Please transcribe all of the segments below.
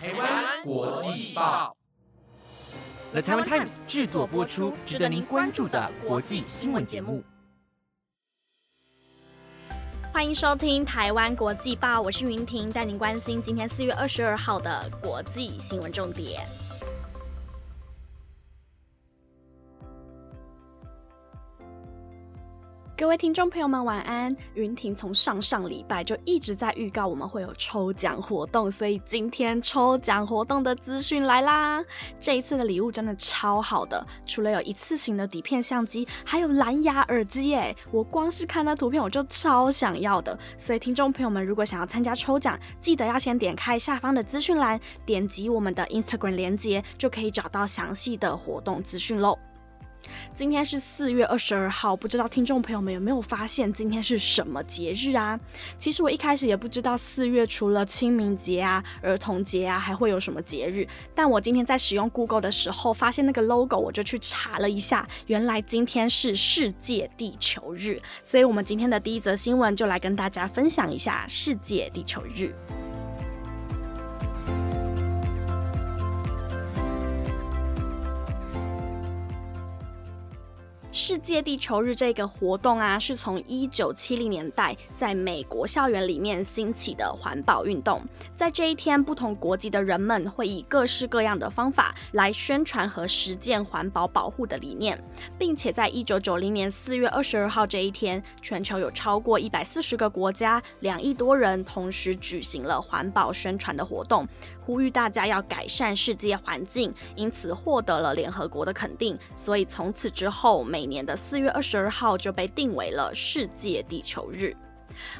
台湾国际报，The Taiwan Times 制作播出，值得您关注的国际新闻节目。欢迎收听台湾国际报，我是云婷，带您关心今天四月二十二号的国际新闻重点。各位听众朋友们，晚安！云婷从上上礼拜就一直在预告我们会有抽奖活动，所以今天抽奖活动的资讯来啦！这一次的礼物真的超好的，除了有一次性的底片相机，还有蓝牙耳机耶！我光是看那图片我就超想要的，所以听众朋友们如果想要参加抽奖，记得要先点开下方的资讯栏，点击我们的 Instagram 连接，就可以找到详细的活动资讯喽。今天是四月二十二号，不知道听众朋友们有没有发现今天是什么节日啊？其实我一开始也不知道四月除了清明节啊、儿童节啊，还会有什么节日。但我今天在使用 Google 的时候，发现那个 logo，我就去查了一下，原来今天是世界地球日。所以，我们今天的第一则新闻就来跟大家分享一下世界地球日。世界地球日这个活动啊，是从一九七零年代在美国校园里面兴起的环保运动。在这一天，不同国籍的人们会以各式各样的方法来宣传和实践环保保护的理念，并且在一九九零年四月二十二号这一天，全球有超过一百四十个国家、两亿多人同时举行了环保宣传的活动，呼吁大家要改善世界环境，因此获得了联合国的肯定。所以从此之后，每年的四月二十二号就被定为了世界地球日。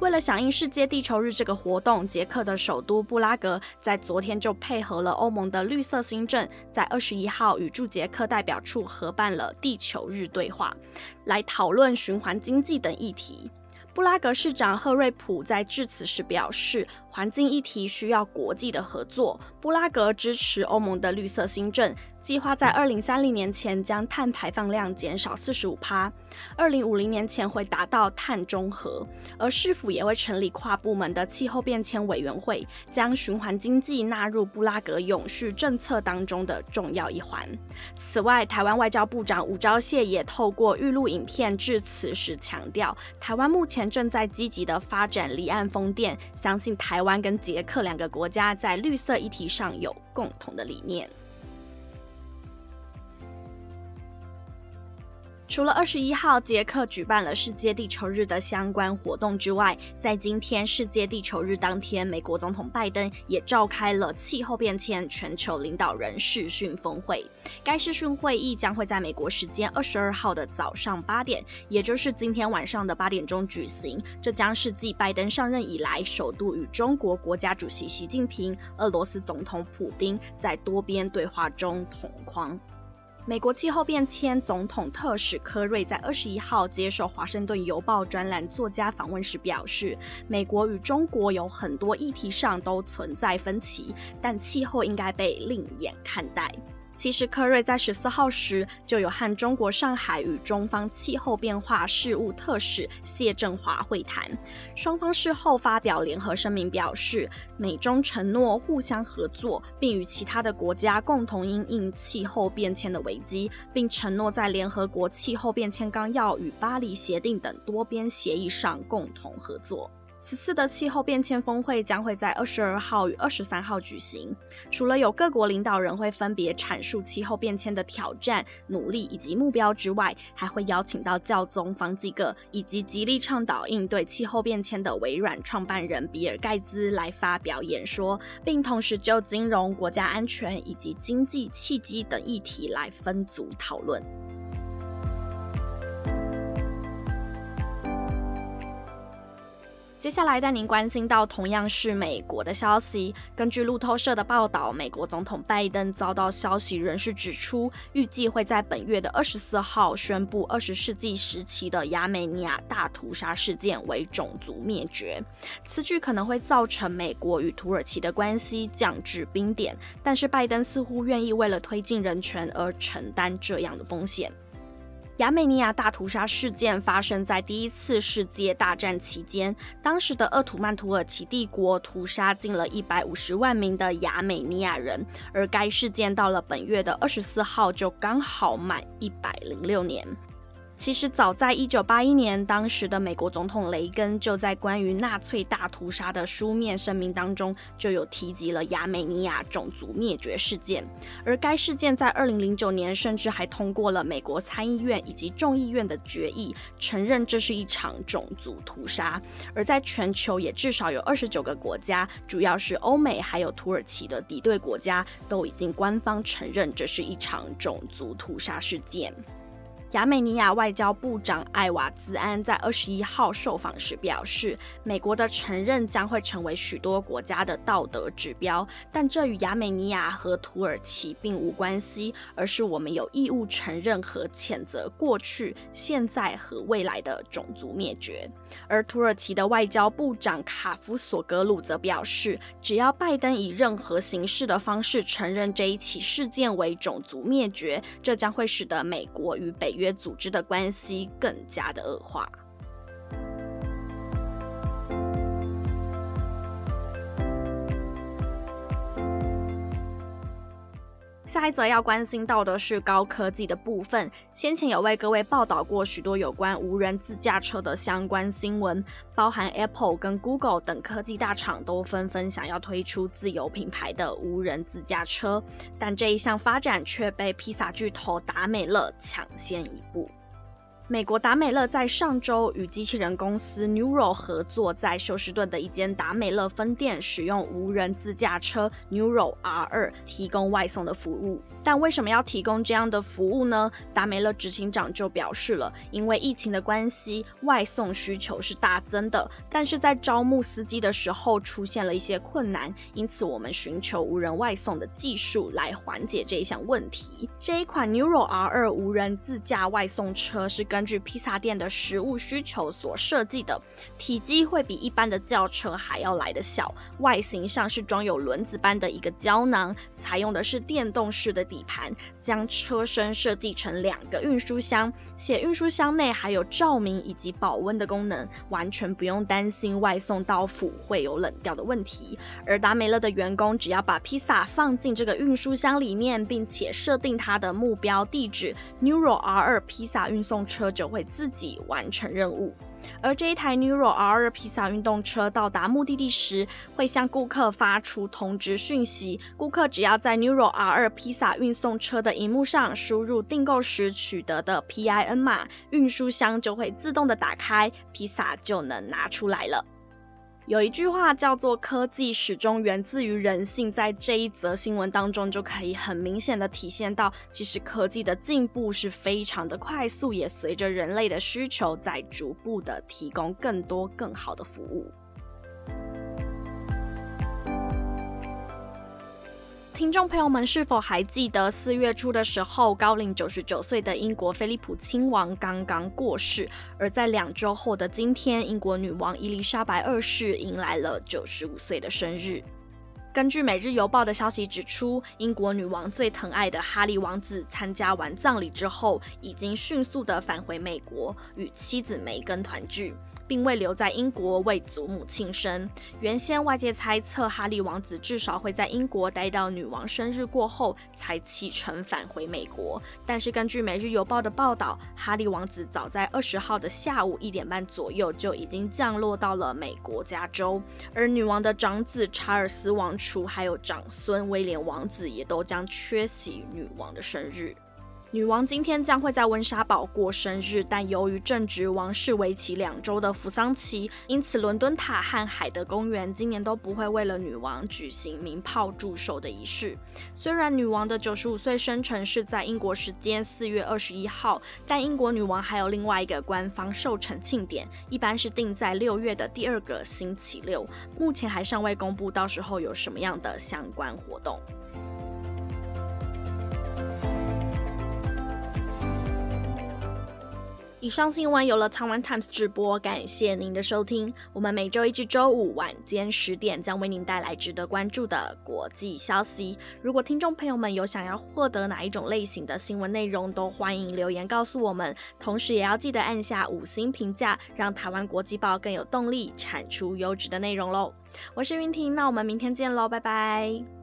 为了响应世界地球日这个活动，捷克的首都布拉格在昨天就配合了欧盟的绿色新政，在二十一号与驻捷克代表处合办了地球日对话，来讨论循环经济等议题。布拉格市长赫瑞普在致辞时表示，环境议题需要国际的合作。布拉格支持欧盟的绿色新政。计划在二零三零年前将碳排放量减少四十五趴，二零五零年前会达到碳中和。而市府也会成立跨部门的气候变迁委员会，将循环经济纳入布拉格永续政策当中的重要一环。此外，台湾外交部长吴钊燮也透过预录影片致辞时强调，台湾目前正在积极的发展离岸风电，相信台湾跟捷克两个国家在绿色议题上有共同的理念。除了二十一号捷克举办了世界地球日的相关活动之外，在今天世界地球日当天，美国总统拜登也召开了气候变迁全球领导人视讯峰会。该视讯会议将会在美国时间二十二号的早上八点，也就是今天晚上的八点钟举行。这将是继拜登上任以来，首度与中国国家主席习近平、俄罗斯总统普京在多边对话中同框。美国气候变迁总统特使科瑞在二十一号接受《华盛顿邮报》专栏作家访问时表示，美国与中国有很多议题上都存在分歧，但气候应该被另眼看待。其实，科瑞在十四号时就有和中国上海与中方气候变化事务特使谢振华会谈，双方事后发表联合声明，表示美中承诺互相合作，并与其他的国家共同应应气候变迁的危机，并承诺在联合国气候变迁纲要与巴黎协定等多边协议上共同合作。此次的气候变迁峰会将会在二十二号与二十三号举行。除了有各国领导人会分别阐述气候变迁的挑战、努力以及目标之外，还会邀请到教宗方济各以及极力倡导应对气候变迁的微软创办人比尔盖茨来发表演说，并同时就金融、国家安全以及经济契机等议题来分组讨论。接下来带您关心到同样是美国的消息。根据路透社的报道，美国总统拜登遭到消息人士指出，预计会在本月的二十四号宣布二十世纪时期的亚美尼亚大屠杀事件为种族灭绝。此举可能会造成美国与土耳其的关系降至冰点，但是拜登似乎愿意为了推进人权而承担这样的风险。亚美尼亚大屠杀事件发生在第一次世界大战期间，当时的鄂图曼土耳其帝国屠杀近了一百五十万名的亚美尼亚人，而该事件到了本月的二十四号就刚好满一百零六年。其实早在一九八一年，当时的美国总统雷根就在关于纳粹大屠杀的书面声明当中就有提及了亚美尼亚种族灭绝事件，而该事件在二零零九年甚至还通过了美国参议院以及众议院的决议，承认这是一场种族屠杀。而在全球也至少有二十九个国家，主要是欧美还有土耳其的敌对国家，都已经官方承认这是一场种族屠杀事件。亚美尼亚外交部长艾瓦兹安在二十一号受访时表示，美国的承认将会成为许多国家的道德指标，但这与亚美尼亚和土耳其并无关系，而是我们有义务承认和谴责过去、现在和未来的种族灭绝。而土耳其的外交部长卡夫索格鲁则表示，只要拜登以任何形式的方式承认这一起事件为种族灭绝，这将会使得美国与北约。约组织的关系更加的恶化。下一则要关心到的是高科技的部分。先前有为各位报道过许多有关无人自驾车的相关新闻，包含 Apple 跟 Google 等科技大厂都纷纷想要推出自有品牌的无人自驾车，但这一项发展却被披萨巨头达美乐抢先一步。美国达美乐在上周与机器人公司 Neural 合作，在休斯顿的一间达美乐分店使用无人自驾车 Neural R2 提供外送的服务。但为什么要提供这样的服务呢？达美乐执行长就表示了，因为疫情的关系，外送需求是大增的，但是在招募司机的时候出现了一些困难，因此我们寻求无人外送的技术来缓解这一项问题。这一款 Neural R2 无人自驾外送车是跟根据披萨店的食物需求所设计的，体积会比一般的轿车还要来得小，外形上是装有轮子般的一个胶囊，采用的是电动式的底盘，将车身设计成两个运输箱，且运输箱内还有照明以及保温的功能，完全不用担心外送到府会有冷掉的问题。而达美乐的员工只要把披萨放进这个运输箱里面，并且设定它的目标地址，Neural R2 披萨运送车。就会自己完成任务，而这一台 Neuro R 披萨运动车到达目的地时，会向顾客发出通知讯息。顾客只要在 Neuro R 披萨运送车的荧幕上输入订购时取得的 PIN 码，运输箱就会自动的打开，披萨就能拿出来了。有一句话叫做“科技始终源自于人性”，在这一则新闻当中就可以很明显的体现到，其实科技的进步是非常的快速，也随着人类的需求在逐步的提供更多更好的服务。听众朋友们，是否还记得四月初的时候，高龄九十九岁的英国菲利普亲王刚刚过世？而在两周后的今天，英国女王伊丽莎白二世迎来了九十五岁的生日。根据《每日邮报》的消息指出，英国女王最疼爱的哈利王子参加完葬礼之后，已经迅速的返回美国，与妻子梅根团聚。并未留在英国为祖母庆生。原先外界猜测哈利王子至少会在英国待到女王生日过后才启程返回美国。但是根据《每日邮报》的报道，哈利王子早在二十号的下午一点半左右就已经降落到了美国加州。而女王的长子查尔斯王储还有长孙威廉王子也都将缺席女王的生日。女王今天将会在温莎堡过生日，但由于正值王室为期两周的扶丧期，因此伦敦塔和海德公园今年都不会为了女王举行鸣炮祝寿的仪式。虽然女王的九十五岁生辰是在英国时间四月二十一号，但英国女王还有另外一个官方寿辰庆典，一般是定在六月的第二个星期六。目前还尚未公布到时候有什么样的相关活动。以上新闻由了台湾 Times 直播，感谢您的收听。我们每周一至周五晚间十点将为您带来值得关注的国际消息。如果听众朋友们有想要获得哪一种类型的新闻内容，都欢迎留言告诉我们。同时，也要记得按下五星评价，让台湾国际报更有动力产出优质的内容喽。我是云婷，那我们明天见喽，拜拜。